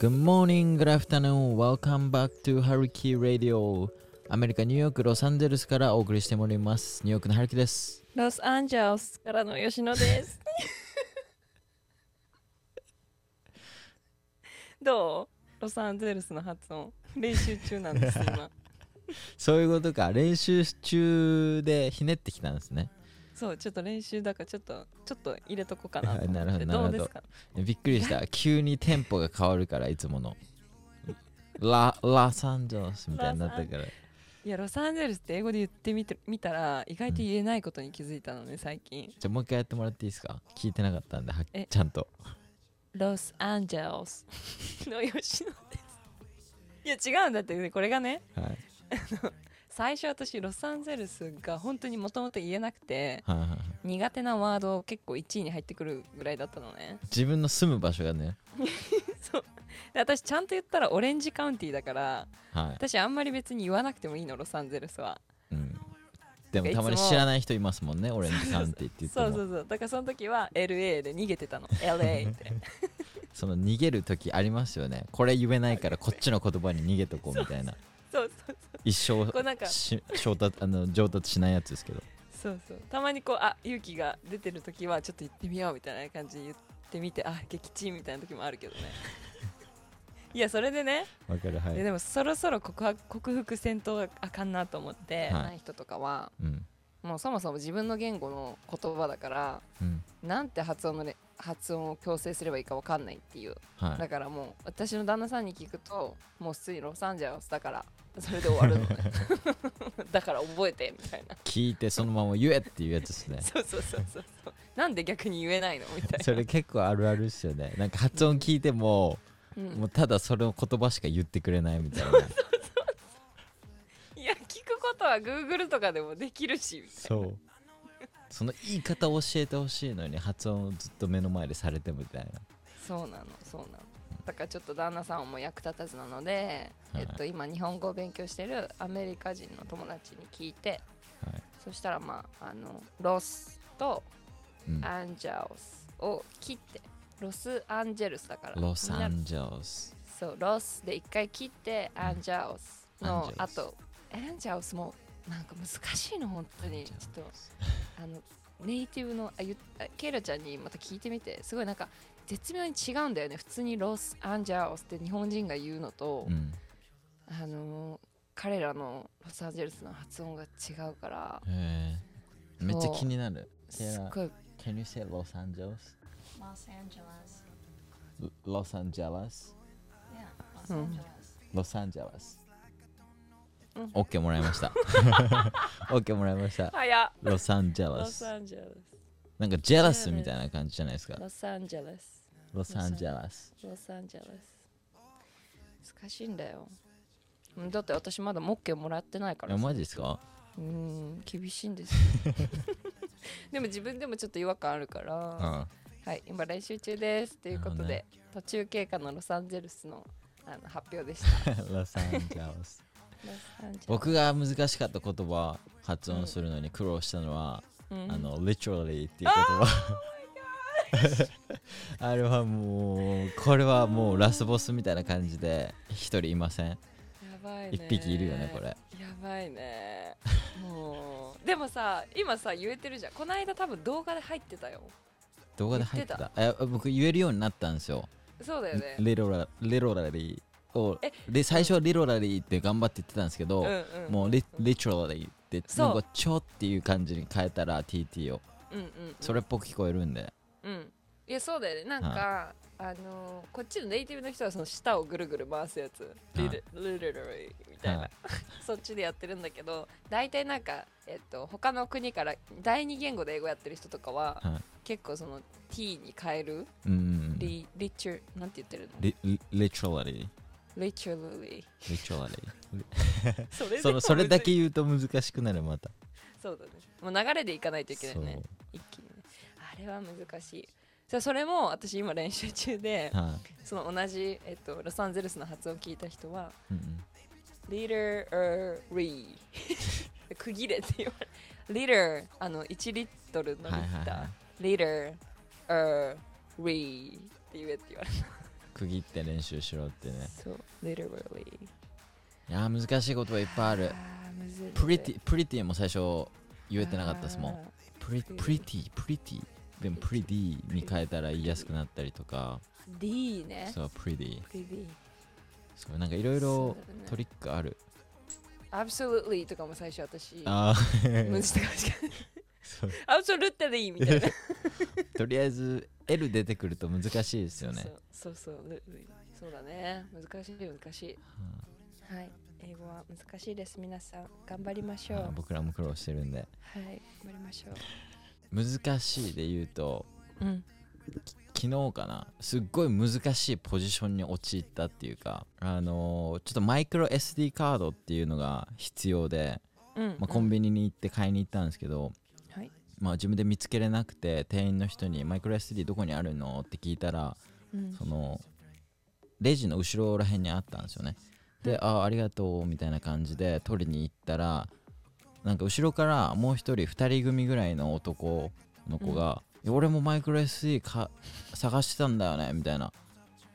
Good morning, good afternoon, welcome back to Haruki Radio. アメリカ・ニューヨーク・ロサンゼルスからお送りしております。ニューヨークのハルキです。ロスアンジェルスからの吉野です。どう？ロサンゼルスの発音。練習中なんです今。そういうことか。練習中でひねってきたんですねそうちょっと練習だからちょっとちょっと入れとこうかなと思って。なるほどなるほど。うですか？びっくりした。急にテンポが変わるからいつもの。ララサンゼルスみたいになったから。いやロサンゼルスって英語で言ってみてみたら意外と言えないことに気づいたのね最近。じゃあもう一回やってもらっていいですか？聞いてなかったんではえ？ちゃんと。ロスアンジェルス。の吉野です。いや違うんだってねこれがね。はい 最初私ロサンゼルスが本当にもともと言えなくてはいは苦手なワード結構1位に入ってくるぐらいだったのね。自分の住む場所がね。そう。で私ちゃんと言ったらオレンジカウンティーだからはい、私あんまり別に言わなくてもいいのロサンゼルスは。うん、でもたまに知らない人いますもんねオレンジカウンティって言っても。そうそうそう。だからその時は LA で逃げてたの。LA ってその逃げる時ありますよね。これ言えないからこっちの言葉に逃げとこうみたいな そうそう一生こうなんか。し上達あの上達しないやつですけど。そうそう。たまにこうあ勇気が出てる時はちょっと言ってみようみたいな感じで言ってみてあ撃沈みたいな時もあるけどね。いやそれでね。わかるはい。いやでもそろそろ克服克服せんとあかんなと思って、はい。ない人とかはうん。もうそもそも自分の言語の言葉だからうん。なんて発音のれ発音を強制すればいいかわかんないっていう。はい。だからもう私の旦那さんに聞くともう普通にロサンゼルスだからそれで終わるの。ね だから覚えてみたいな。聞いてそのまま言えっていうやつですね。そうそうそうそうそう。なんで逆に言えないの？みたいな。それ結構あるあるっすよね。なんか発音聞いても、うん。もうただそれの言葉しか言ってくれないみたいな。いや聞くことは Google とかでもできるしそう。その言い方を教えてほしいのに発音をずっと目の前でされてもみたいな。そうなのそうなのだからちょっと旦那さんも役立たずなので、はい。えっと、今日本語を勉強してるアメリカ人の友達に聞いてはい、そしたらまああのロスとうん、アンジェルスを切ってロスアンジェルスだからロサみんなンゼルスそうロスで一回切ってアンジェルスのあとアンジェルスもなんか難しいの本当にちょっとあのネイティブのあゆあケイラちゃんにまた聞いてみてすごいなんか絶妙に違うんだよね普通にロスアンジェルスって日本人が言うのと、うんあの彼らのロサンゼルスの発音が違うからめっちゃ気になるすっごい Can you say Los Angeles? Los Angeles. Los Angeles? Yeah, Los Hmm. Angeles. Los Angeles うん。OK もらいました。OK もらいました。ロサンゼロルス。なんかジェラスみたいな感じじゃないですか。ロサンゼルス。ロサンゼルス。ロサンゼルス。難しいんだよ。うんだって私まだモッケもらってないからえさマジですか？うん厳しいんですよ。でも自分でもちょっと違和感あるから。うん。はい今練習中ですということで、途中経過のロサンゼルスのあの発表でした。ロサンゼルス僕が難しかった言葉発音するのに苦労したのは、うん。あの literally っていう言葉。あ れはもうこれはもうラスボスみたいな感じで一人いません。やばいね。一匹いるよねこれ。やばいね。もうでもさ今さ言えてるじゃん。この間多分動画で入ってたよ。動画で入って言た。え僕言えるようになったんですよ。そうだよね。Literally literally をえで最初は literally って頑張って言ってたんですけど、うんうんもう li- literally ってそう。なんかちょっていう感じに変えたら TT を。うんうんうん。それっぽく聞こえるんで、うん。いやそうだよね。なんか、あのーこっちのネイティブの人はその舌をぐるぐる回すやつ、はい。lit- literally みたいな、はい。そっちでやってるんだけど大体なんか、えっと、他の国から第二言語で英語やってる人とかは、はい。結構その t に変えるうんリリチュなんて言ってるの？li- li- literally literally. Literally. それでそのもそれだけ言うと難しくなるまた。そうだね。もう流れでいかないといけないね。一気にね。あれは難しい。じゃあそれも私今練習中ではい、その同じ、えっと、ロサンゼルスの発音を聞いた人はうんうん、literary 区切れって言われ liter あの1リットルのリッター、はいはいはい。Liter er, re って言えって言われ区切って練習しろってね。たそう literally いやー難しい言葉いっぱいある。プリティプリティも最初言えてなかったですもんあプリプリティプリティでもプリティに変えたら言いやすくなったりとか。ー D ね。そうプリティプリ D そうなんかいろいろトリックある。Absolutely とかも最初私。あ無あ知とかしかそう absolutely みたいな。とりあえず L 出てくると難しいですよね。そうそうそう。ルそうだね。難しい難しい。はい。英語は難しいです。皆さん頑張りましょう。僕らも苦労してるんで。い。頑張りましょ難しいで言うとううん昨日かな？すっごい難しいポジションに陥ったっていうかあのーちょっとマイクロ SD カードっていうのが必要で、うんまあ、コンビニに行って買いに行ったんですけど、はいまあ、自分で見つけれなくて店員の人に「マイクロ SD どこにあるの?」って聞いたらうん。そのレジの後ろらへんにあったんですよね。で「ああありがとう」みたいな感じで取りに行ったらなんか後ろからもう一人2人組ぐらいの男の子が「いや俺もマイクロ SD か探してたんだよね」みたいな。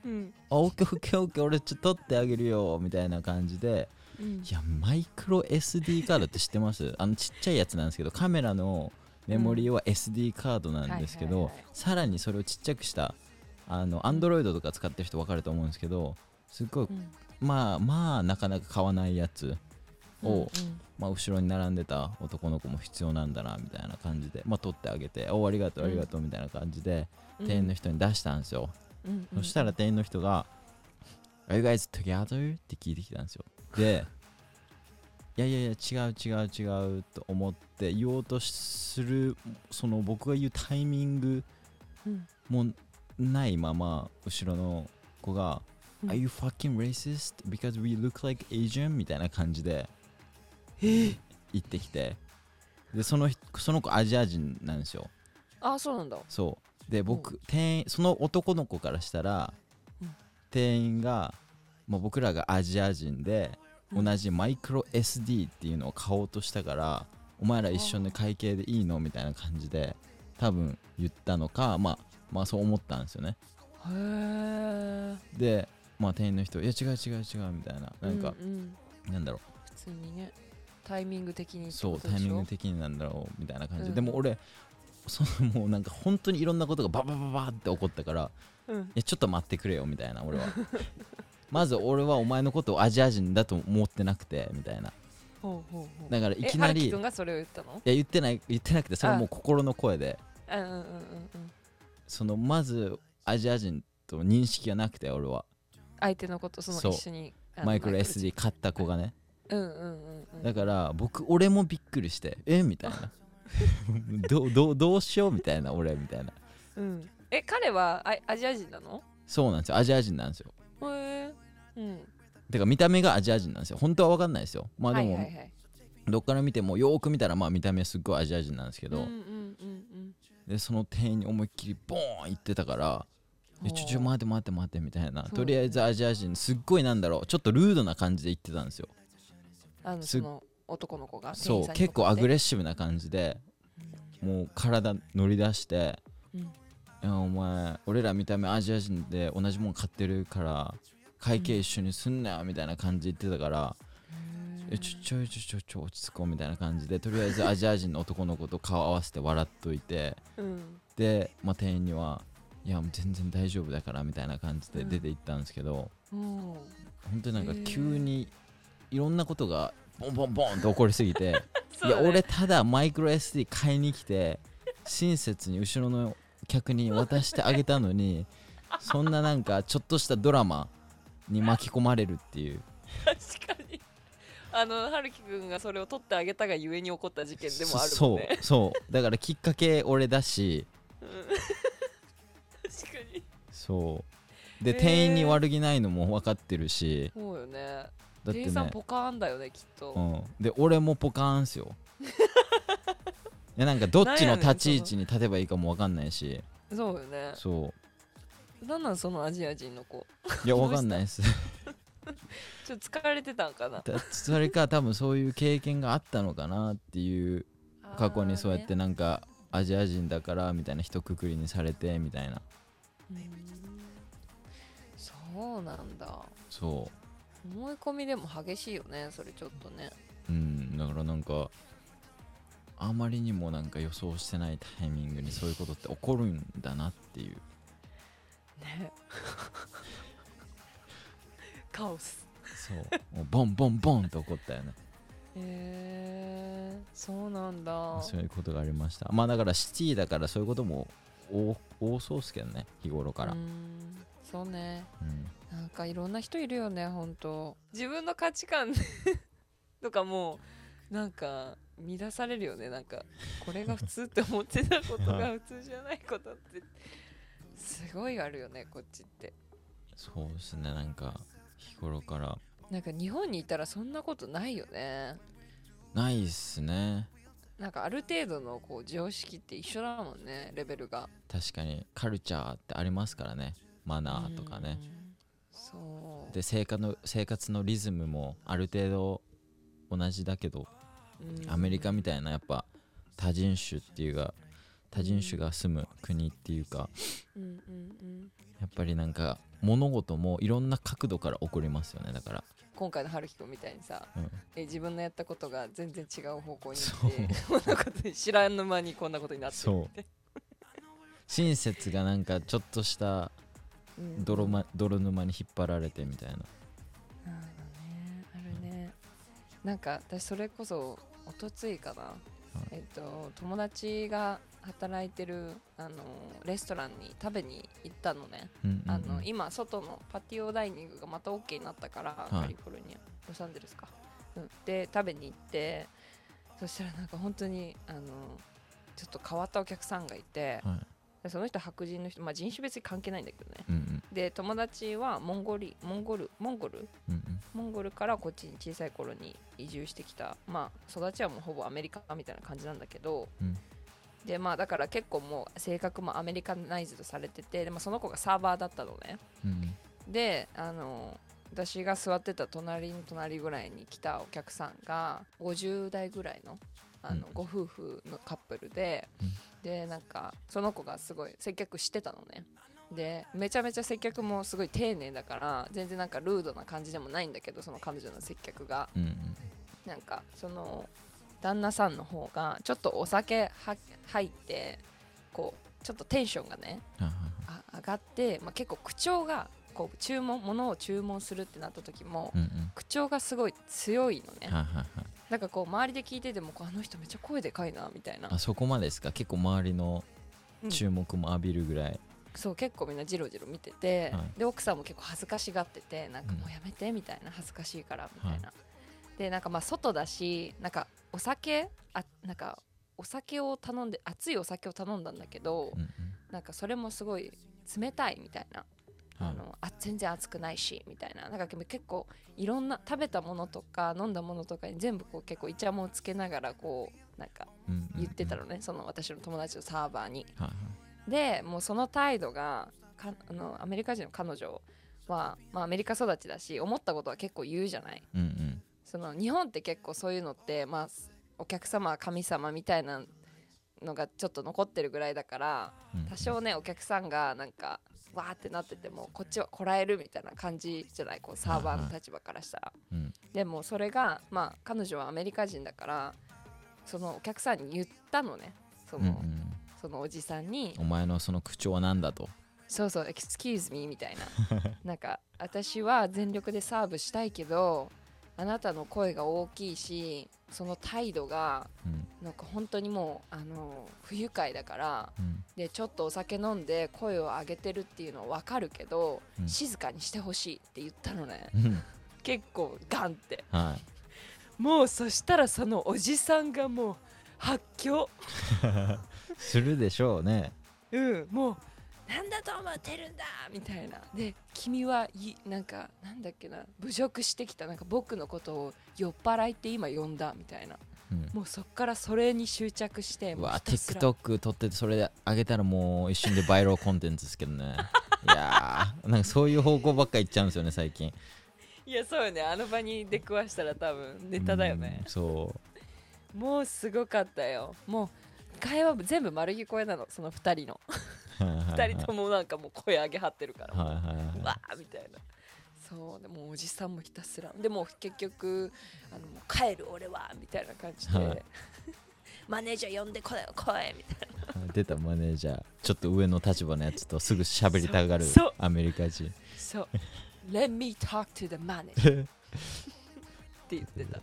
うんあ、オッケーオッケーオッケー、俺ちょっと取ってあげるよ、みたいな感じで、うんいや、マイクロ SD カードって知ってます？あのちっちゃいやつなんですけど、カメラのメモリーは SD カードなんですけどさらにそれをちっちゃくした、あの、Android とか使ってる人分かると思うんですけど、すっごい、うんまあまあ、なかなか買わないやつを、うんまあ、後ろに並んでた男の子も必要なんだな、みたいな感じで、まあ、取ってあげて、おありがとう、ありがとう、みたいな感じで、うん店員の人に出したんですよ。うんそしたら店員の人が「Are you guys together?」って聞いてきたんですよ。で、いやいやいや、違う違う違うと思って言おうとする、その僕が言うタイミングうんもないまま、後ろの子が、うん。Are you fucking racist? Because we look like Asian? みたいな感じで、言ってきて、で、その人その子アジア人なんですよ。あそうなんだ。そう。で僕店員その男の子からしたら、うん。店員が、まあ、僕らがアジア人で、うん同じマイクロ SD っていうのを買おうとしたからお前ら一緒に会計でいいのみたいな感じで多分言ったのかまあまあそう思ったんですよね。へえでまあ店員の人いや違う違う違うみたいな。なんか、うんうん。なんだろ普通にねタイミング的にそうタイミング的になんだろうみたいな感じで、うん。でも俺そのもうなんか本当にいろんなことがババババって起こったからうん。いやちょっと待ってくれよみたいな俺は まず俺はお前のことをアジア人だと思ってなくてみたいな。ほうほうほう。だからいえきなりがそれを言ったの？や言ってない。言ってなくてそれはもう心の声で。うんうんうんうんそのまずアジア人と認識がなくて俺は。相手のことそのそう。一緒にあのマイクロ SD 買った子がね。うんうんうんうん。だから僕俺もびっくりしてえ？みたいな。どうどうどうしよう？みたいな俺みたいな。うん。え彼はアアジア人なの？そうなんですよ。アジア人なんですよへえうん。てか見た目がアジア人なんですよ。本当は分かんないですよ。まあでも、はいはいはい。どっから見てもよーく見たらまあ見た目すっごいアジア人なんですけど、うんうんうんでその店員に思いっきりボーン言ってたからちょちょ待って待って待ってみたいな。そう。とりあえずアジア人すっごいなんだろう。ちょっとルードな感じで言ってたんですよ。あのすその男の子がそう結構アグレレッシブな感じでもう体乗り出してうんお前俺ら見た目アジア人で同じもん買ってるから会計一緒にすんなよみたいな感じで言ってたから、えちょちょちょちょちょ落ち着こうみたいな感じでとりあえずアジア人の男の子と顔合わせて笑っといてうん。で、まあ、店員には「いやもう全然大丈夫だから」みたいな感じで出て行ったんですけど、うん。本当になんか急にいろんなことがボンボンボンって起こりすぎて ね。いや俺ただマイクロ SD 買いに来て親切に後ろの客に渡してあげたのにそんななんかちょっとしたドラマに巻き込まれるっていう。確かに。あの春樹くんがそれを取ってあげたがゆえに起こった事件でもあるもんねそうそう。だからきっかけ俺だし。うん。確かに。そう。で、へー店員に悪気ないのも分かってるし。そうよね。だって店員さんねポカーンだよねきっと、うん、で俺もポカーンっすよ。い やなんかどっちの立ち位置に立てばいいかも分かんないし。そうよね。そなんなんそのアジア人の子？ういや分かんないです。ちょっと疲れてたんかな？だそれか多分そういう経験があったのかなっていう過去にそうやってなんかアジア人だからみたいな一括りにされてみたいな。そうなんだ。そ思い込みでも激しいよねそれちょっとね。ううんだからなんかあまりにもなんか予想してないタイミングにそういうことって起こるんだなっていう。ね。カオス。そう。もうボンボンボンって起こったよね。へえそうなんだ。そういうことがありました。まあだからシティだからそういうことも多多そうっすけどね。日頃から。そうね。うん。なんかいろんな人いるよねほんと自分の価値観 とかもなんか乱されるよねなんか。これが普通って思ってたことが普通じゃないことってすごいあるよねこっちって。そうですねなんか日頃から。なんか日本にいたらそんなことないよね。ないっすね。なんかある程度のこう常識って一緒だもんねレベルが。確かにカルチャーってありますからね。マナーとかね。うんそう。で生活の生活のリズムもある程度同じだけどうんアメリカみたいなやっぱ多人種っていうか多人種が住む国っていうかうんうんうん。やっぱりなんか物事もいろんな角度から起こりますよねだから、今回の春樹君みたいにさうん、え自分のやったことが全然違う方向にそう。行って知らんの間にこんなことになってるって。親切がなんかちょっとしたうん。泥,、ま、泥沼に引っ張られてみたいな。あるね。あるね。なんか私それこそおとついかな、えっと友達が働いてるあのレストランに食べに行ったのね、あの今外のパティオダイニングがまた OK になったから、い。カリフォルニア。ロサンゼルスか、うん、で食べに行ってそしたらなんか本当にあのちょっと変わったお客さんがいて、はい。でその人白人の人、まあ、人種別に関係ないんだけどね。うんうん。で友達はモンゴリモンゴルモンゴル？うんうん。モンゴルからこっちに小さい頃に移住してきた。まあ育ちはもうほぼアメリカみたいな感じなんだけど、うん。でまあだから結構もう性格もアメリカナイズドされててでもその子がサーバーだったのね。うんであの私が座ってた隣の隣ぐらいに来たお客さんが50代ぐらいのあの、うん。ご夫婦のカップルで、うん。でなんかその子がすごい接客してたのね。でめちゃめちゃ接客もすごい丁寧だから全然なんかルードな感じでもないんだけどその彼女の接客が。うんうん。なんかその旦那さんの方がちょっとお酒は入ってこうちょっとテンションがね上がって、まあ、結構口調がこう注文物を注文するってなった時も、うんうん。口調がすごい強いのね、なんかこう周りで聞いててもこうあの人めっちゃ声でかいなみたいな。あ、そこまでですか？結構周りのうん注目も浴びるぐらい、そう結構みんなジロジロ見てて、はい。で奥さんも結構恥ずかしがっててなんかうん。もうやめてみたいな恥ずかしいからみたいな、でなんかまあ外だしなんかお酒あなんかお酒を頼んで熱いお酒を頼んだんだけど、うんうん。なんかそれもすごい冷たいみたいなあはいのあ全然熱くないしみたいな。なんか結構いろんな食べたものとか飲んだものとかに全部こう結構イチャモンつけながらこうなんかうんうんうん。言ってたのね、その私の友達のサーバーに。はいはい。でもうその態度がかあのアメリカ人の彼女は、まあ、アメリカ育ちだし思ったことは結構言うじゃない。うんうん。その日本って結構そういうのって、まあ、お客様は神様みたいなのがちょっと残ってるぐらいだからうん。多少ねお客さんがなんかわーってなっててもこっちはこらえるみたいな感じじゃない？こうサーバーの立場からしたら。うん。でもそれがまあ彼女はアメリカ人だからそのお客さんに言ったのね。その,、うんうん。そのおじさんに。お前のその口調は何だと。そうそう、excuse me みたいな。なんか、私は全力でサーブしたいけど、あなたの声が大きいし、その態度が、うん。なんか本当にもう、あの、不愉快だから、うん。で、ちょっとお酒飲んで声を上げてるっていうのはわかるけど、うん。静かにしてほしいって言ったのね。うん。結構ガンって。はい。もうそしたらそのおじさんがもう発狂。するでしょうね。うん、もうなんだと思ってるんだみたいな。で君はいなんかなんだっけな侮辱してきたなんか僕のことを酔っ払いって今呼んだみたいな。うん。もうそっからそれに執着してわ TikTok 撮っててそれで上げたらもう一瞬でバイローコンテンツですけどね。いやーなんかそういう方向ばっかいっちゃうんですよね最近。いやそうよね。あの場に出くわしたら多分ネタだよね。うんそもうすごかったよ。もう階は全部丸聞こえなのその2人の2人ともなんかもう声上げ張ってるから。うわーみたいな。そうでもうおじさんもひたすら。でも結局あの帰る俺はみたいな感じで、はい。マネージャー呼んでこい来いみたい出たマネージャー。ちょっと上の立場のやつとすぐ喋りたがるアメリカ人。なそう Let me talk to the manager って言ってた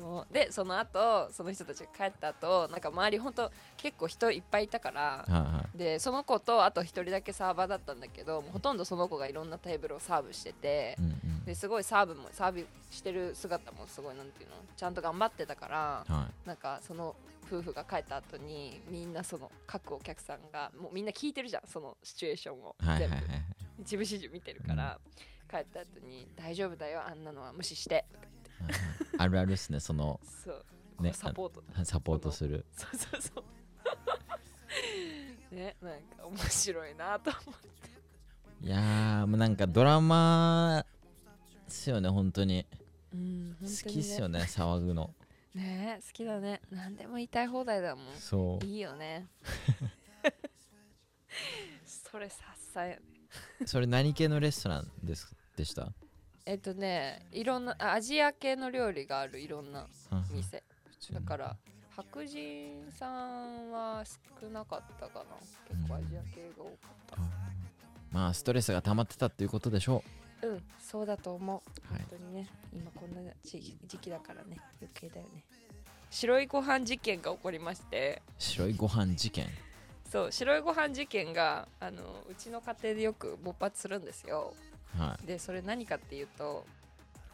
そう。でその後その人たちが帰った後なんか周りほんと結構人いっぱいいたからはいはい。でその子とあと一人だけサーバーだったんだけどほとんどその子がいろんなテーブルをサーブしててうんうん。ですごいサーブもサーブしてる姿もすごいなんていうのちゃんと頑張ってたからはい。なんかその夫婦が帰った後にみんなその各お客さんがもうみんな聞いてるじゃんそのシチュエーションを。全部はいはいはい。はい一部始終見てるから、帰った後に「大丈夫だよあんなのは無視して。はいはいあるあるっすねその」そう、ねサポート。サポートする。そうそうそう。ねなんか面白いなと思って。いやーもうなんかドラマっすよね本当に。うん好きっすよね騒ぐの。ねえ好きだね。何でも言いたい放題だもん。そいいよね。それさっさよね。うそれ何系のレストランですでした？えっとねいろんなあアジア系の料理があるいろんな店。だから白人さんは少なかったかな。結構アジア系が多かっまあストレスが溜まってたっていうことでしょたうんそうだと思う。うはい。本当にね今こんな時期時期だからね余計だよね。白いご飯事件が起こりまして。白いご飯事件。そう白いご飯事件があのうちの家庭でよく勃発するんですよはでそれ何かっていうと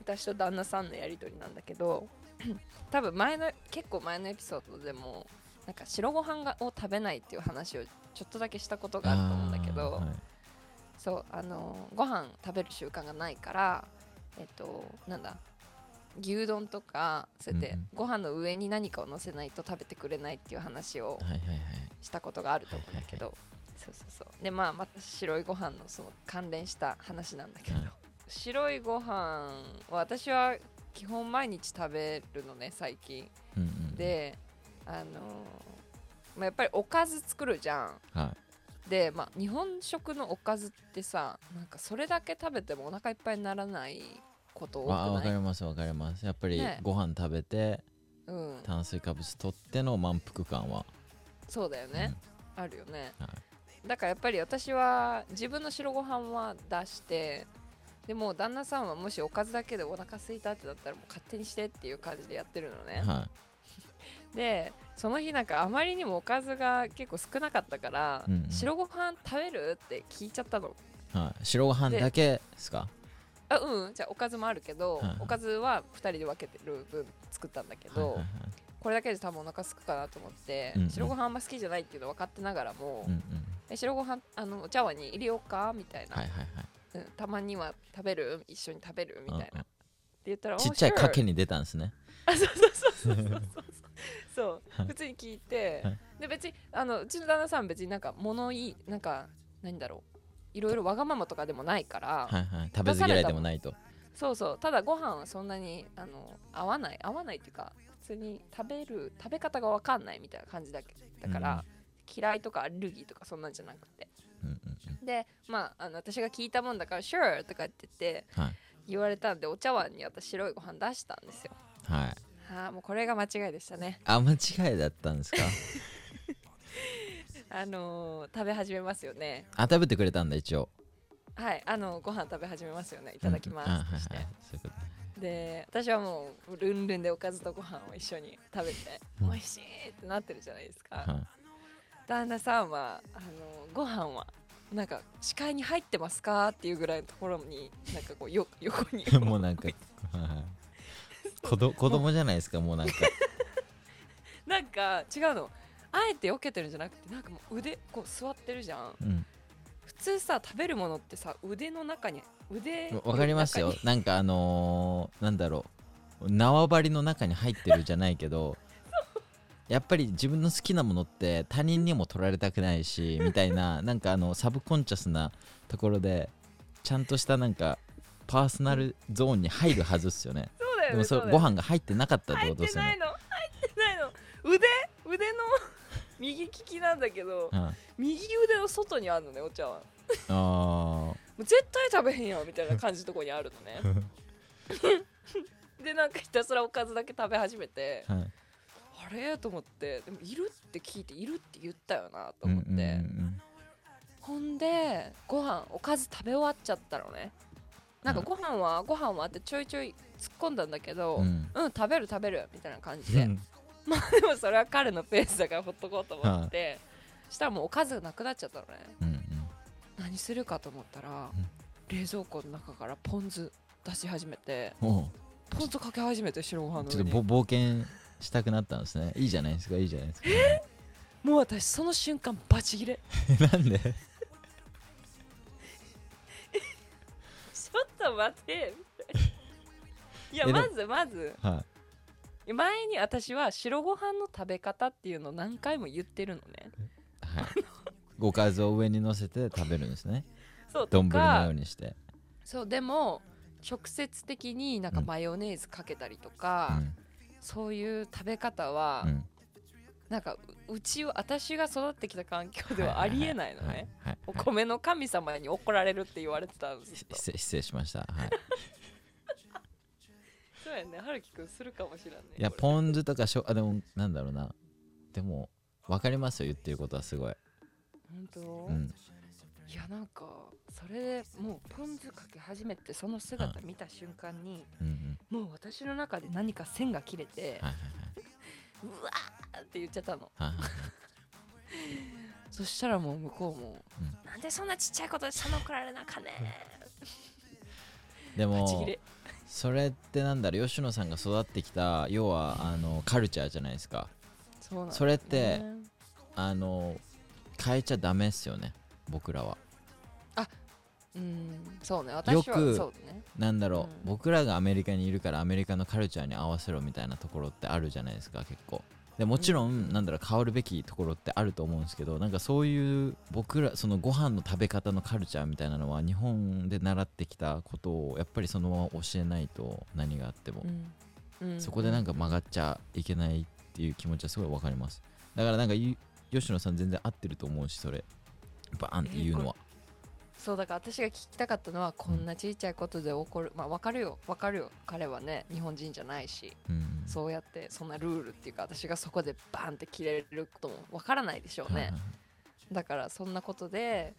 私と旦那さんのやり取りなんだけど 多分前の結構前のエピソードでもなんか白ご飯がを食べないっていう話をちょっとだけしたこといがあると思うんだけど、はい。そうあのご飯食べる習慣がないからえっとなんだ牛丼とかそうやってご飯の上に何かを乗せないと食べてくれないっていう話をしたことがあると思うんだけど、そうそうそう。でまあまた白いご飯のその関連した話なんだけど、はい白いご飯は私は基本毎日食べるのね最近。うんうんであのまあ、やっぱりおかず作るじゃん。はでまあ日本食のおかずってさなんかそれだけ食べてもお腹いっぱいにならないこと多くい？わわかないりますわかります。やっぱりね。ご飯食べてうん。炭水化物取っての満腹感は。そうだよね、あるよね、はだからやっぱり私は自分の白ご飯は出してでも旦那さんはもしおかずだけでお腹空いたってなったらもう勝手にしてっていう感じでやってるのね、は でその日なんかあまりにもおかずが結構少なかったから、うんうん。白ご飯食べるって聞いちゃったの。いはい。白ご飯だけですか？あうんじゃあおかずもあるけど、はいおかずは2人で分けてる分作ったんだけど、はいはいはい。これだけで多分お腹すくかなと思って、うんうん。白ご飯あんま好きじゃないっていうの分かってながらも、うんうん。え白ご飯あのお茶碗に入れようかみたいな、はいはいはい。うんたまには食べる一緒に食べるみたいな、うんうん。って言ったらちっちゃい賭けにに出たんですね。あそうそうそうそうそうそう。普通に聞いて、はい。で別にあのうちの旦那さん別になんか物いいなんか何だろういろいろわがままとかでもないから、はいはい。食べず嫌いでもないと。そうそうただご飯はそんなにあの合わない合わないっていうか普通に食べる食べ方がわかんないみたいな感じだけだから、嫌いとかアレルギーとかそんなんじゃなくて。うんうんでまああの私が聞いたもんだから「Sure」とかって言って言われたんでお茶碗に私白いご飯出したんですよ。はい。あーもうこれが間違いでしたね。あ間違いだったんですか？あのー食べ始めますよね。あ食べてくれたんだ一応。はいあのご飯食べ始めますよね。いただきます。うんはいはい。そういうことで私はもうルンルンでおかずとご飯を一緒に食べて、うん。美味しいってなってるじゃないですか、は旦那さんはあのご飯はなんか視界に入ってますかっていうぐらいのところになんかこうよ横に。い もうなんか子ど子供じゃないですかもうなんか。なんか違うの。あえて避けてるんじゃなくてなんかもう腕こう座ってるじゃん。うん。普通さ食べるものってさ腕の中に腕わわかりますよ。なんかあのー、なんだろう。縄張りの中に入ってるじゃないけどやっぱり自分の好きなものって他人にも取られたくないしみたいな なんかあのサブコンチャスなところでちゃんとしたなんかパーソナルゾーンに入るはずっすよね。そうだよねでもそれご飯が入ってなかったって入っことですよねてないの。入ってないの。腕？腕腕の 右利きなんだけどはい右腕の外にあるのねお茶碗。あ絶対食べへんやんみたいな感じのとこにあるのね。でなんかひたすらおかずだけ食べ始めてーはい。あれと思ってでもいるって聞いているって言ったよなと思って、うんうんうんほんでご飯おかず食べ終わっちゃったのね。なんかご飯はご飯はってちょいちょい突っ込んだんだけど、ううんん食べる食べるみたいな感じで。まあでもそれは彼のペースだからほっとこうと思って、したらもうおかずがなくなっちゃったのね。うんうん。何するかと思ったら、冷蔵庫の中からポン酢出し始めて。ポン酢かけ始めて白ご飯のちょっとぼ冒険したくなったんですね。いいじゃないですか。いいじゃないですか。もう私その瞬間バチギレ。なんで？ちょっと待て。いやまずまず。はい。前に私は白ご飯の食べ方っていうのを何回も言ってるのね。はい。ごかずを上に乗せて食べるんですね。そうと丼のよかうにして。そうでも直接的になんかうん。マヨネーズかけたりとうか、んそういう食べ方は、うん。なんかううちは私が育ってきた環境ではありえないのね、お米の神様に怒られるって言われてたんですよ失礼しました。はい。そうやね。春樹くんするかもしれないいやポン酢とかしょあでもなんだろうな。でも分かりますよ。言ってることはすごい。本当、うん。いやなんかそれでもうポン酢かけ始めてその姿見た瞬間に、うんうん。もう私の中で何か線が切れて、はいはうわーって言っちゃったの。いはいはいはい。そしたらもう向こうも、うん。なんでそんなちっちゃいことでその怒られなあかねでもそれってなんだろう？吉野さんが育ってきた要はあのカルチャーじゃないですか。そね。それってあの変えちゃダメっすよね僕らはうん。そうね私はくそうね。なんだろう、うん。僕らがアメリカにいるからアメリカのカルチャーに合わせろみたいなところってあるじゃないですか結構。でもちろん、うん。なんだろう変わるべきところってあると思うんですけどなんかそういう僕らそのご飯の食べ方のカルチャーみたいなのは日本で習ってきたことをやっぱりそのまま教えないと何があっても、うん。うん。そこでなんか曲がっちゃいけないっていう気持ちはすごいわかります。だからなんかゆ吉野さん全然合ってると思うしそれ。バーンって言うのは、そうだから私が聞きたかったのはこんなちっちゃいことで起こるまあわかるよわかるよ。彼はね日本人じゃないしうん。そうやってそんなルールっていうか私がそこでバーンって切れることもわからないでしょうね。だからそんなことで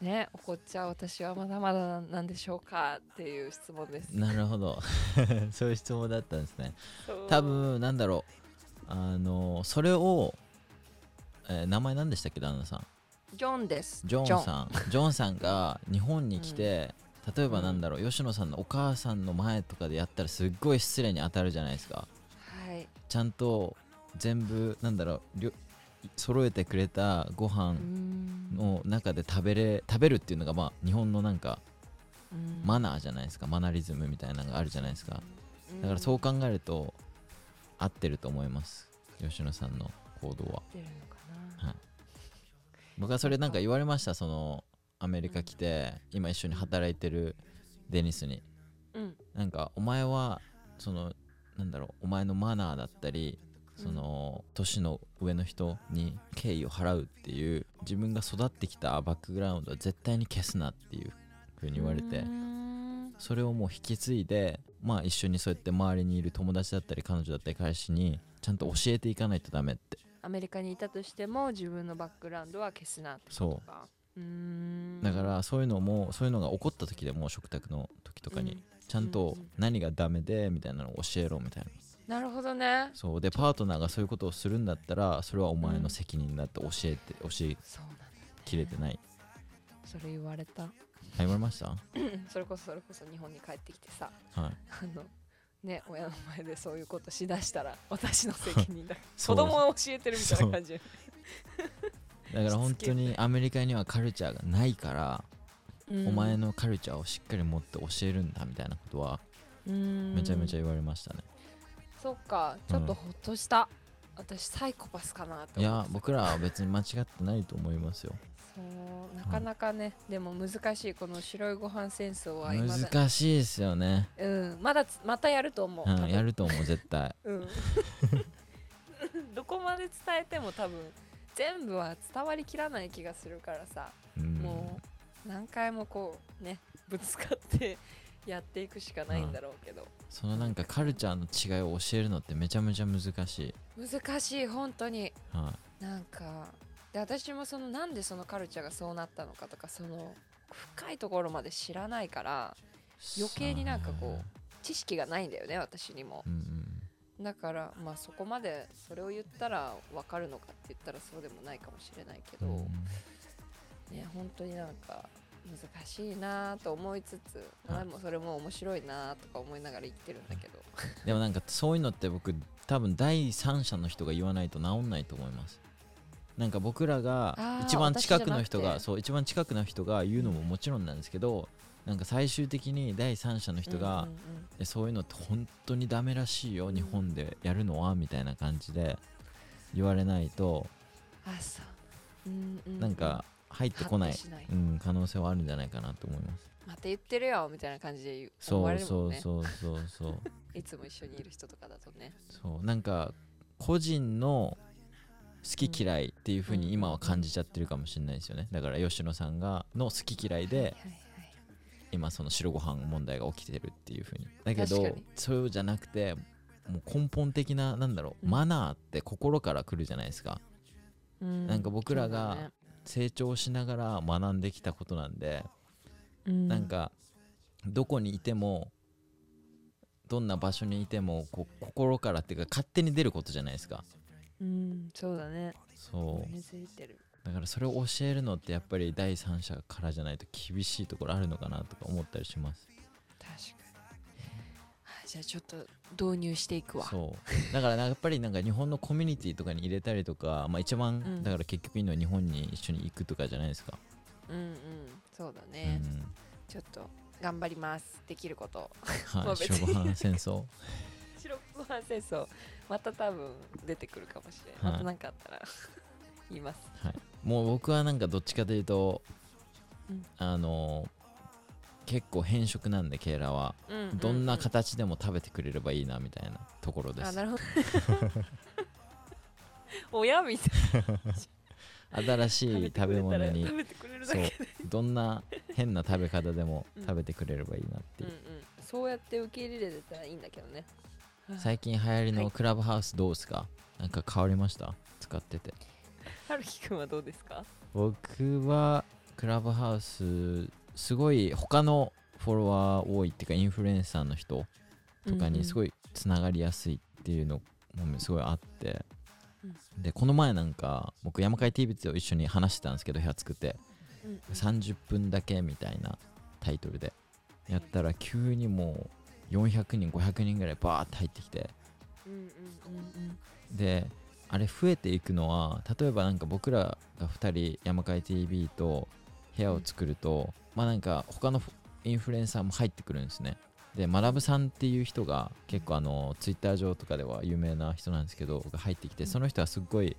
ね怒っちゃう私はまだまだなんでしょうかっていう質問です。なるほど。そういう質問だったんですね。多分なんだろう。あのそれを、えー名前何でしたっけ旦那さん？ジョンです。ジョンさん。ジョン。さんが日本に来て、例えばうんなん。だろう吉野さんのお母さんの前とかでやったらすっごい失礼に当たるじゃないですか。はい。ちゃんと全部なんだろう揃えてくれたごう飯ん。の中で食べれ食べるっていうのがまあ日本のなんかうん。マナーじゃないですか。マナリズムみたいなのがあるじゃないですか。うん。だからそう考えると合ってると思います。吉野さんの行動は。出るのかな僕はそれなんか言われましたそのアメリカ来て今一緒に働いてるデニスに。うん。なんかお前はそのなんだろうお前のマナーだったりその年の上の人に敬意を払うっていう自分が育ってきたバックグラウンドは絶対に消すなっていう風に言われてうん。それをもう引き継いでまあ一緒にそうやって周りにいる友達だったり彼女だったり彼氏にちゃんと教えていかないとダメってアメリカにいたとしても自分のバックグラウンドは消すなってことか。う。ーん。だからそういうのもそういうのが起こった時でも食卓の時とかにちゃんとうんうん何がダメでみたいなのを教えろみたいな。なるほどね。そう。でパートナーがそういうことをするんだったらそれはお前の責任だって教えて教えきれてない。それ言われた。あ言われました？それこそそれこそ日本に帰ってきてさ。はい。あのね親の前でそういうことしだしたら私の責任だ。子供を教えてるみたいな感じ。だから本当にアメリカにはカルチャーがないから、お前ののカルチャーをしっかり持って教えるんだみたいなことはめめちゃめちゃ言われましたね、そっかちょっとほっとした、私サイコパスかなとい思ってや僕らは別に間違ってないと思いますよかなかね、でも難しいこの白いご飯戦争は難しいですよね、うんまだつまたやると思う、多うん、分。やると思う絶対。うん。どこ葉で伝えても多分全部は伝わりきらない気がするからさ、うん。もう何回もこうねぶつかってやっていくしかないんだろうけど、そのなんかカルチャーの違いを教えるのってめちゃめちゃ難しい、難しい本当に。はなんかで私もそのなんでそのカルチャーがそうなったのかとかその深いところまで知らないからい、余計になんかこう知識がないんだよね私にも。うんうんだからまあそこまでそれを言ったら分かるのかって言ったらそうでもないかもしれないけど、うんね本当になんか難しいなと思いつつはい前もそれも面白いなとか思いながら言ってるんだけど。でもなんかそういうのって僕多分第三者の人が言わないと治んないと思いますなんか僕らが一番近くの人がそう一番近くの人が言うのももちろんなんですけどなんか最終的に第三者の人が、うそういうのって本当にダメらしいよ、うん日本でやるのはみたいな感じで言われないと、あそう、うんうんうん。なんか入ってこないうん、可能性はあるんじゃないかなと思います。また言ってるよみたいな感じで言う思そうわれるもんね。そうそうそうそう いつも一緒にいる人とかだとね。そうなんか個人の好き嫌いっていう風に今は感じちゃってるかもしれないですよね。だから吉野さんがの好き嫌いで今その白ご飯問題が起きてるっていう風に。だけどそうじゃなくてもう根本的ななんだろう、うん。マナーって心から来るじゃないですか。うなんか僕らが成長しながら学んできたことなんで、うん。なんかどこにいてもどんな場所にいてもこう心からっていうか勝手に出ることじゃないですかうんそうだね。そう。根付いてるだからそれを教えるのってやっぱり第三者からじゃないと厳しいところあるのかなとか思ったりします。確かに。あじゃあちょっと導入していくわ。そうだからやっぱりなんか日本のコミュニティとかに入れたりとか、まあ、一番、ん。だから結局いいのは日本に一緒に行くとかじゃないですか、うんうん。そうだうね、ん。ちょっと頑張ります。できること。はい まあ別に。白ご飯戦争白ご飯戦争また多分出てくるかもしれない、はい。また何かあったら言い。ますはい。もう僕はなんかどっちかとい。うと、うんあの結構変色なんでケイラはうんうんうんどんな形でも食べてくれればい。い。なみたい。なところですあなるほど親みたい。な新しい。食べ物にそうどんな変な食べ方でも食べてくれればい。い。なってい。う、ううんそうやって受け入れれたらい。い。んだけどね最近流行りはい。のクラブハウスどうですか、なんか変わりました？使ってて。はるきくんはどうですか？僕はクラブハウスすごい他のフォロワー多いっていうかインフルエンサーの人とかにすい、ごいつながりやすいっていうのもすごいあって。うん。でこの前なんか僕山海 TV と一緒に話してたんですけど部屋作って。うんうん。30分だけみたいなタイトルでやったら急にもう400人500人ぐらいバーって入ってきて。うんうんうんであれ増えていくのは例えばなんか僕らが2人山海 TV と部屋を作ると、まあなんか他のインフルエンサーも入ってくるんですね。で学さんっていう人が結構あのツイッター上とかでは有名な人なんですけどが入ってきてうん。その人はすっごい、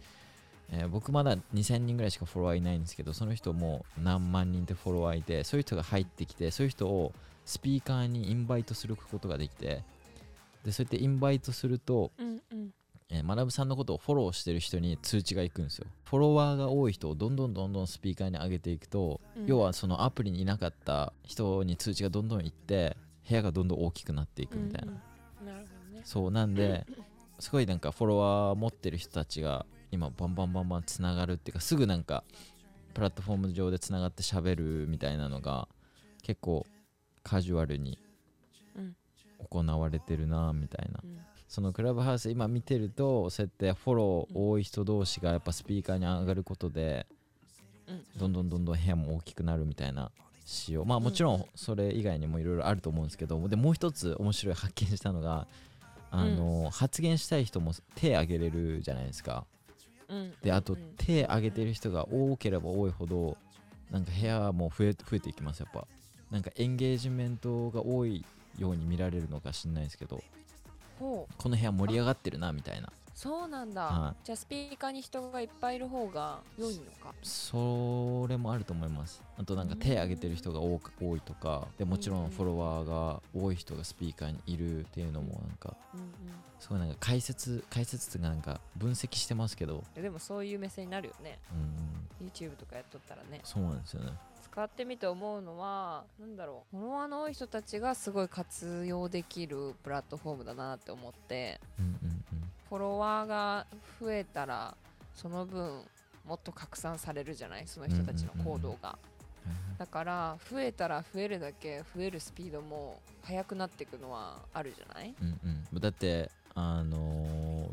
えー僕まだ2000人ぐらいしかフォロワーいないんですけどその人も何万人ってフォロワーいてそういう人が入ってきてそういう人をスピーカーにインバイトすることができてでそうやってインバイトするとうんうん。うんえー、学さんのことをフォローしてる人に通知が行くんですよ。フォロワーが多い人をどんどんどんどんスピーカーに上げていくと、うん。要はそのアプリにいなかった人に通知がどんどん行って部屋がどんどん大きくなっていくみたいな、うんうん。なるほどね。そうなんですごいなんかフォロワー持ってる人たちが今バンバンバンバンつながるっていうかすぐなんかプラットフォーム上でつながって喋るみたいなのが結構カジュアルにうん。行われてるなみたいな。うん。そのクラブハウス今見てるとそうやってフォロー多い人同士がやっぱスピーカーに上がることでうん。どんどんどんどん部屋も大きくなるみたいな仕様。まあもちろうん。んそれ以外にもいろいろあると思うんですけどでもう一つ面白い発見したのがあの、発言したい人も手挙げれるじゃないですか。うんであとうん。手挙げてる人が多ければ多いほどなんか部屋も増え増えていきますやっぱ。なんかエンゲージメントが多いように見られるのか知んないですけどこの部屋盛り上がってるなみたいなそうなんだ、はじゃあスピーカーに人がいっぱいいる方が良いのか？それもあると思います。あとなんか手挙げてる人が多く多いとかでもちろんフォロワーが多い人がスピーカーにいるっていうのもなんかうんうんすごいなんか解説解説っていうかなんか分析してますけど。えでもそういう目線になるよね。うん。YouTube とかやっとったらね。そうなんですよね。使ってみて思うのはなんだろう。フォロワーの多い人たちがすごい活用できるプラットフォームだなって思って。うんうんフォロワーが増えたらその分もっと拡散されるじゃない？その人たちの行動が、だから増えたら増えるだけ増えるスピードも速くなっていくのはあるじゃない？うんうん。だってあのー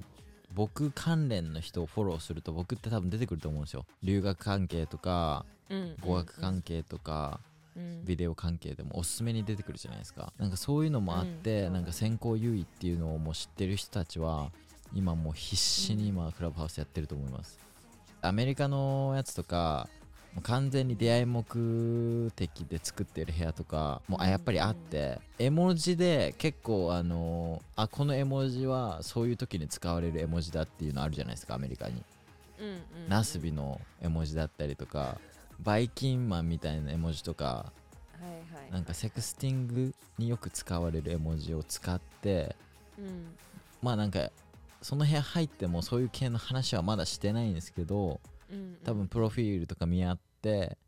僕関連の人をフォローすると僕って多分出てくると思うんですよ。留学関係とかうん語学関係とか、うん。ビデオ関係でもおすすめに出てくるじゃないですか。なんかそういうのもあって、うん。なんか先行優位っていうのをもう知ってる人たちは今もう必死に今クラブハウスやってると思います。アメリカのやつとかもう完全に出会い目的で作ってる部屋とかもうあやっぱりあって絵文字で結構あのあこの絵文字はそういう時に使われる絵文字だっていうのあるじゃないですかアメリカに。うんうん。ナスビの絵文字だったりとかバイキンマンみたいな絵文字とかはいはい。なんかセクスティングによく使われる絵文字を使ってうん。まあなんかその部屋入ってもそういう系の話はまだしてないんですけどうん多分プロフィールとか見合って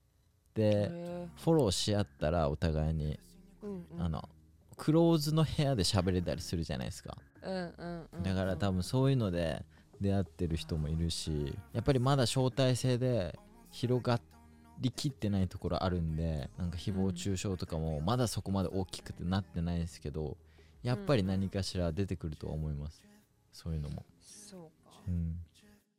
でへフォローし合ったらお互いにーうんうん。あのクローズの部屋で喋れたりするじゃないですか。うんうんうんだから多分そういうので出会ってる人もいるしやっぱりまだ招待制で広がりきってないところあるんでなんか誹謗中傷とかもまだそこまで大きくてなってないですけどやっぱり何かしら出てくるとは思いますそういうのも。そうか。うん。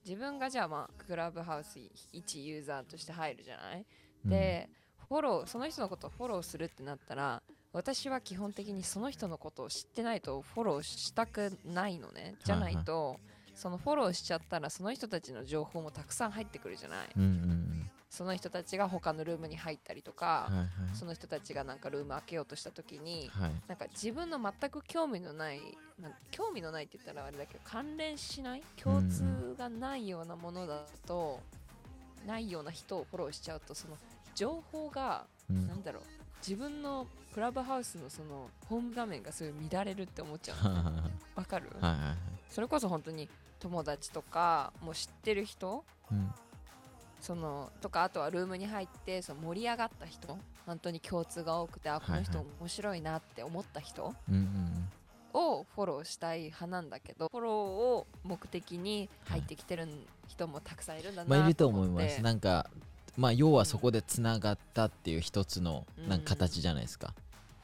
自分がじゃあまあクラブハウス一ユーザーとして入るじゃない、うん。でフォローその人のことをフォローするってなったら私は基本的にその人のことを知ってないとフォローしたくないのね。じゃないと、そのフォローしちゃったらその人たちの情報もたくさん入ってくるじゃない？うんうんうんその人たちが他のルームに入ったりとか、はいはい。その人たちがなんかルーム開けようとした時にはい。なんか自分の全く興味のない興味のないって言ったらあれだけど関連しない？共通がないようなものだと、ないような人をフォローしちゃうとその情報がうん。なんだろう自分のクラブハウスのそのホーム画面がそういう乱れるって思っちゃう。わかる？はいはいはい。それこそ本当に友達とかもう知ってる人うんそのとかあとはルームに入ってその盛り上がった人本当に共通が多くてあこの人はい面白いなって思った人うんうんをフォローしたい派なんだけどフォローを目的に入ってきてる人もたくさんいるんだなまあいると思います。なんかまあ要はそこでつながったっていう一つのうんなんか形じゃないですか、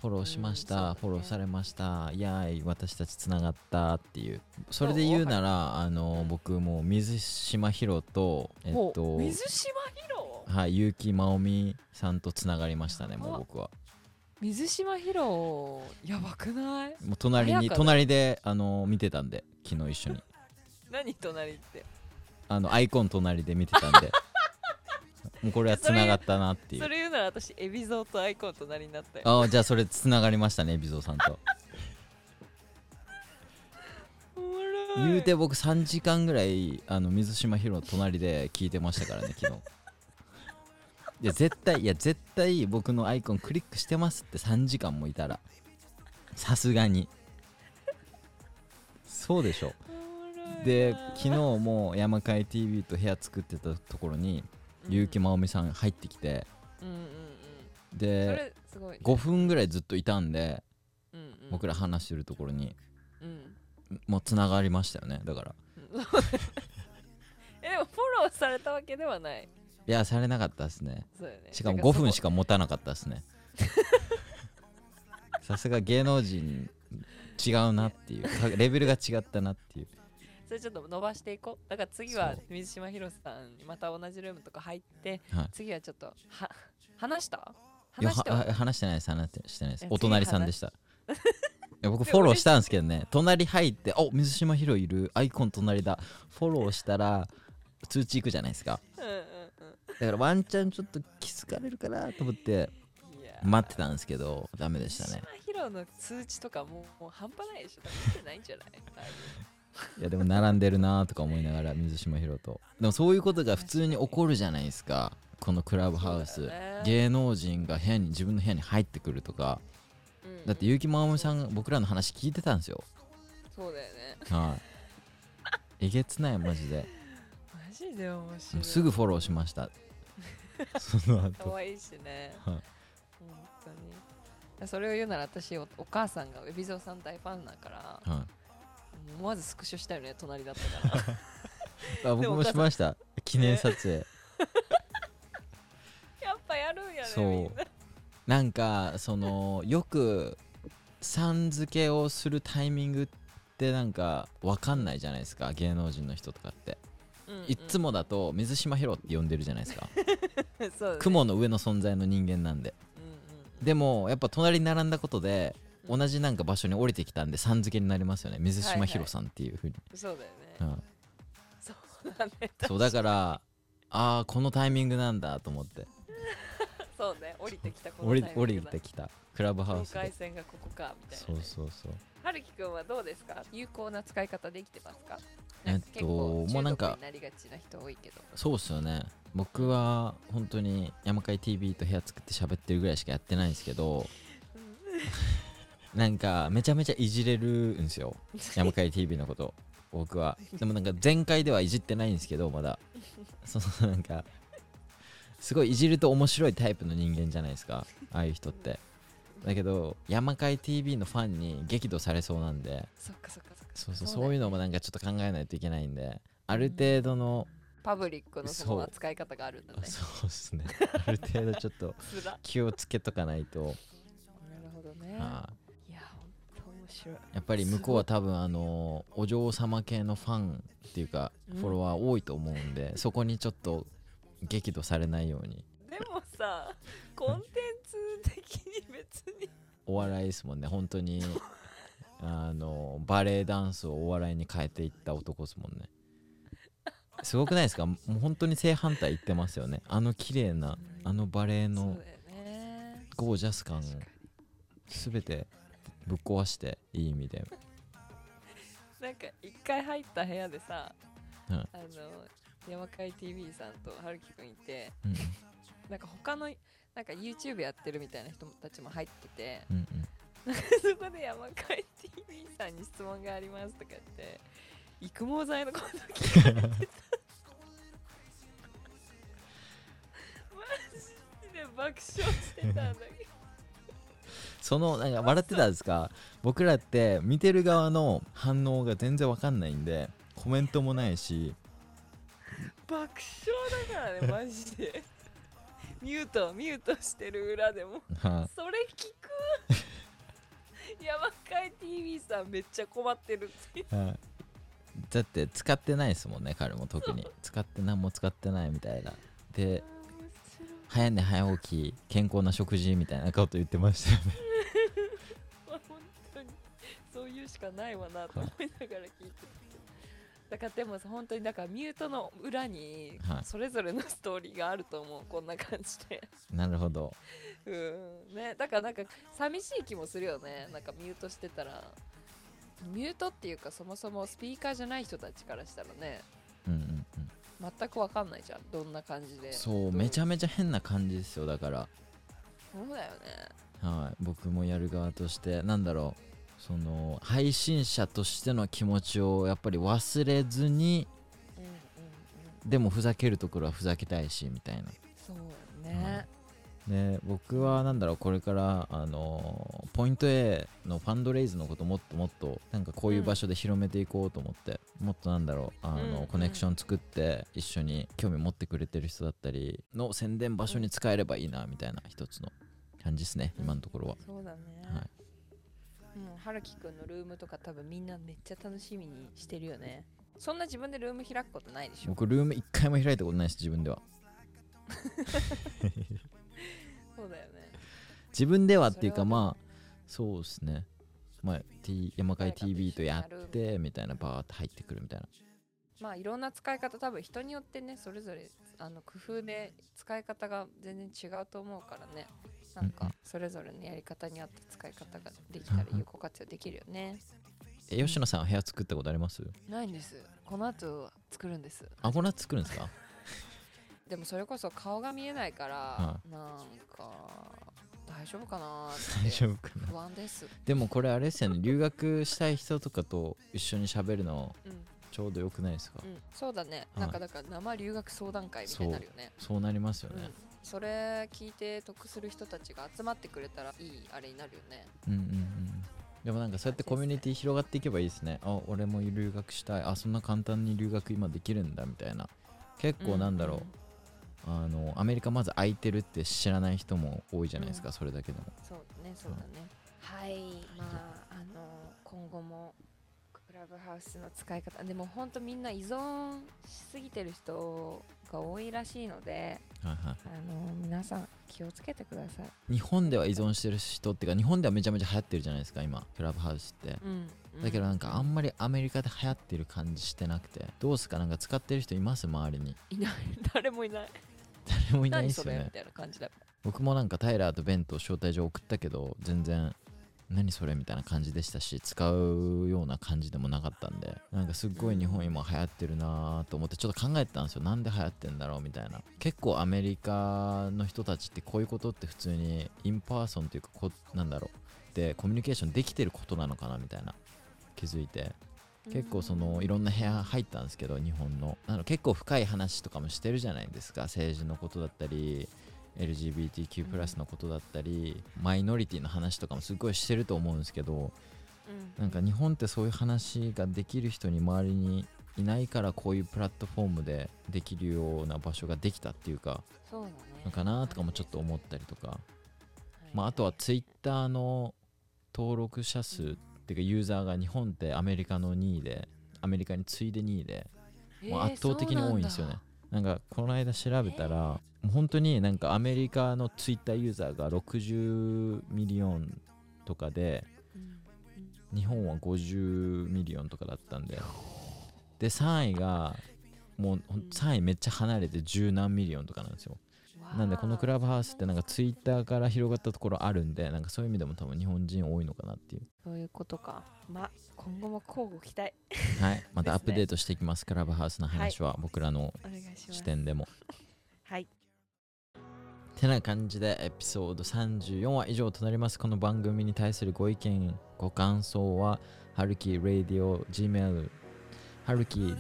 フォローしました、ね。フォローされましたいやーい私たちつながったっていう。それで言うならあのうん僕もう水島ヒロとえっと水島ヒロ？はい結城真央美さんとつながりましたねもう僕は。水島ヒロやばくない？もう隣に隣であの見てたんで昨日一緒に。何隣って？あのアイコン隣で見てたんで もうこれはつながったなっていう。それ言うなら私海老蔵とアイコン隣になったよ。ああじゃあそれつながりましたね海老蔵さんと。言うて僕3時間ぐらいあの水島ヒロの隣で聞いてましたからね昨日。いや絶対いや絶対僕のアイコンクリックしてますって3時間もいたら。さすがに。そうでしょ。で昨日も山海 TV と部屋作ってたところに結城真央美さん入ってきて。うんうんうん。でれすごいね。5分ぐらいずっといたんでうんうん。僕ら話してるところに。うん。もうつながりましたよねだから。えでもフォローされたわけではない。いやされなかったですね。ね。しかもだら5分しか持たなかったですね。さすが芸能人違うなっていう。かレベルが違ったなっていう。それちょっと伸ばしていこう。だから次は水島ひろさんにまた同じルームとか入って、はい。次はちょっとは話した？話して話してないです。話してないです。えお隣さんでした。僕フォローしたんですけどね。隣入って「お水島ヒロいる。アイコン隣だ」フォローしたら通知いくじゃないですか。うんうんだからワンチャンちょっと気づかれるかなと思って待ってたんですけどダメでしたね。水島ひろの通知とかもうもう半端ないでしょ。見てないんじゃない？いやでも並んでるなとか思いながら水島ヒロと。でもそういうことが普通に起こるじゃないですか。このクラブハウス、芸能人が部屋に自分の部屋に入ってくるとか。うん。だって結城まおみさんが僕らの話聞いてたんですよ。そうだよね。はい。えげつないマジで。マジで面も白い。うすぐフォローしました。その後。可愛いしね。はい。本当に。それを言うなら私おお母さんが海老蔵さん大ファンだから。はい思わずスクショしたよね隣だったから。あ僕もしました。記念撮影。やっぱやるんやねそう。な。なんかそのよくさん付けをするタイミングってなんかわかんないじゃないですか。芸能人の人とかって。うんうん。いっつもだと水島ヒロって呼んでるじゃないですか。そうだね。雲の上の存在の人間なんで。うんうんでもやっぱ隣に並んだことでうん同じなんか場所に降りてきたんでさん付けになりますよね。水島ヒロさんっていうふうに、そうだよね。うん。そうだね。そうだからああこのタイミングなんだと思って。そうね。降りてきたこの降りタイミング降りてきた。クラブハウ境スで。界線がここかみたいなそうねそうそう。はるきくんはどうですか？有効な使い方できてますか？えっともうなんかなりがちな人多いけど。そうっすよね。僕は本当に山海 TV と部屋作って喋ってるぐらいしかやってないんですけど なんかめちゃめちゃいじれるんですよ。山海 TV のこと。僕は。でもなんか前回ではいじってないんですけどまだ。そのなんか。すごいいじると面白いタイプの人間じゃないですか。ああいう人って。だけど山海 TV のファンに激怒されそうなんで。そっかそっかそっか。そうそうだそういうのもなんかちょっと考えないといけないんで。ある程度のパブリックのその扱い方があるんだね。そうっすね。ある程度ちょっと 気をつけとかないと、なるほどね。はいやほんと面白いやっぱり向こうは多分あのお嬢様系のファンっていうかうん。フォロワー多いと思うんで、そこにちょっと激怒されないように。でもさコンテンツ的に別に。お笑いですもんね。本当にあのバレエダンスをお笑いに変えていった男ですもんね。すごくないですか？もう本当に正反対言ってますよね。あの綺麗なあのバレエのゴージャス感を全てぶっ壊していい意味で、なんか一回入った部屋でさ、うん。あの山海 TV さんと春樹くんいてうんなんか他のなんか YouTube やってるみたいな人たちも入っててうんうん。そこで山海 TV さんに質問がありますとか言って育毛剤のこと聞かれてた。マジで爆笑してたんだけどそのなんか笑ってたんですか？僕らって見てる側の反応が全然わかんないんでコメントもないし。爆笑だからねマジで。ミュートミュートしてる裏でも。はそれ聞く？山海 TV さんめっちゃ困ってるってだって使ってないですもんね彼も特に。使って何も使ってないみたいな。で早寝早起き健康な食事みたいなこと言ってましたよね。本当に。そういうしかないわなと思いながら聞いてたけど。だからでも本当にだからミュートの裏にはい。それぞれのストーリーがあると思うこんな感じで。なるほど。うん。ねだからなんか寂しい気もするよね。なんかミュートしてたら。ミュートっていうかそもそもスピーカーじゃない人たちからしたらね。うんうんうん全くわかんないじゃん。どんな感じで。そうめちゃめめちゃ変な感じですよだから。そうだよね。はい、僕もやる側として。なんだろう。その配信者としての気持ちをやっぱり忘れずにうんうんうん。でもふざけるところはふざけたいしみたいな。そうね、で僕はなんだろうこれからあのポイント A のファンドレイズのこともっともっとなんかこういう場所で広めていこうと思って、もっとなんだろうあの、うんうんコネクション作って一緒に興味持ってくれてる人だったりの宣伝場所に使えればいいなみたいな一つの感じですね、今のところは。そうだね、はいうん、はるきくんのルームとか多分みんなめっちゃ楽しみにしてるよね。そんな自分でルーム開くことないでしょ。僕ルーム一回も開いたことないです自分では 自分ではっていうかまあそうですね。まあ、T、山海 TV とやってみたいなバーって入ってくるみたいな。まあいろんな使い方多分人によってねそれぞれあの工夫で使い方が全然違うと思うからね。なんかそれぞれのやり方に合った使い方ができたら有効活用できるよね。え吉野さんは部屋作ったことあります？ないんです。この後作るんです。あこれは作るんですか？でもそれこそ顔が見えないから、はなんか大丈夫かな大丈夫かな。不安です。でもこれあれですよね。留学したい人とかと一緒に喋るのうん、ちょうどよくないですか、うん、そうだね、はい。なんかだから生留学相談会みたいになるよね。そう。なりますよね。うん、それ聞いて得する人たちが集まってくれたらいいあれになるよね。うんうんうん。でもなんかそうやってコミュニティ広がっていけばいいですね。あ俺も留学したい。あそんな簡単に留学今できるんだみたいな。結構なんだろう、あのアメリカまず空いてるって知らない人も多いじゃないですか、うん。それだけでも。そうだねそうだね、はいまああの今後もクラブハウスの使い方でも本当みんな依存しすぎてる人が多いらしいのではいはい。あの皆さん気をつけてください、日本では依存してる人っていうか日本ではめちゃめちゃ流行ってるじゃないですか今クラブハウスって。うんだけどなんかあんまりアメリカで流行ってる感じしてなくてどうすかなん。か使ってる人います周りにいない誰もいない誰もいない何ですよね。みたいな感じだ。僕もなんかタイラーとベンと招待状送ったけど全然何それみたいな感じでしたし使うような感じでもなかったんでなんかすっごい日本今流行ってるなと思ってちょっと考えてたんですよ。なんで流行ってんだろうみたいな。結構アメリカの人たちってこういうことって普通に in person というかこなんだろう。でコミュニケーションできてることなのかなみたいな気づいて結構そのいろんな部屋入ったんですけど日本の。あの結構深い話とかもしてるじゃないですか。政治のことだったり LGBTQ+ のことだったり、マイノリティの話とかもすごいしてると思うんですけどうん。なんか日本ってそういう話ができる人に周りにいないからこういうプラットフォームでできるような場所ができたっていうかそうだね。のかなとかもちょっと思ったりとか、はい。まあ、あとはツイッターの登録者数っていうかユーザーが日本ってアメリカの2位でアメリカに次いで2位でもう圧倒的に多いんですよね。なんかこの間調べたら、もう本当になんかアメリカのツイッターユーザーが60 million とかで日本は50 million とかだったんで。で3位がもうほん3位めっちゃ離れて十何 million とかなんですよなんでこのクラブハウスってなんかツイッターから広がったところあるんでなんかそういう意味でも多分日本人多いのかなっていう。そういうことか。まあ今後も交互期待。はい。またアップデートしていきます。クラブハウスの話は僕らの視点でも。はい。てな感じでエピソード34は以上となります。この番組に対するご意見ご感想ははるき Radio Gmail はるき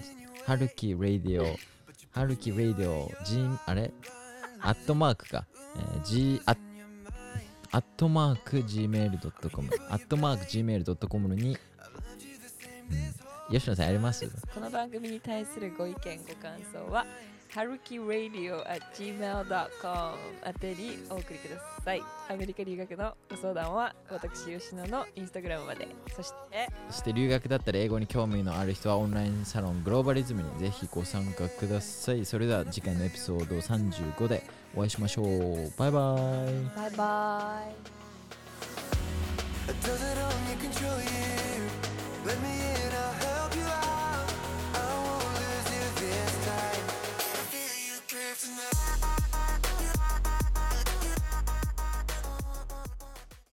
はるき Radio はるき Radio G あれ？アットマークか、えー G アッアットマーク Gmail.com アットマーク Gmail.com に、うん、吉野さんやります？この番組に対するご意見ご感想ははるき radio at gmail.com 宛てにお送りくださいアメリカ留学のご相談は私吉野のインスタグラムまでそしてそして留学だったり英語に興味のある人はオンラインサロングローバリズムにぜひご参加くださいそれでは次回のエピソード35でお会いしましょうバイバイバイバイ Does it only control you? Let me in, you. I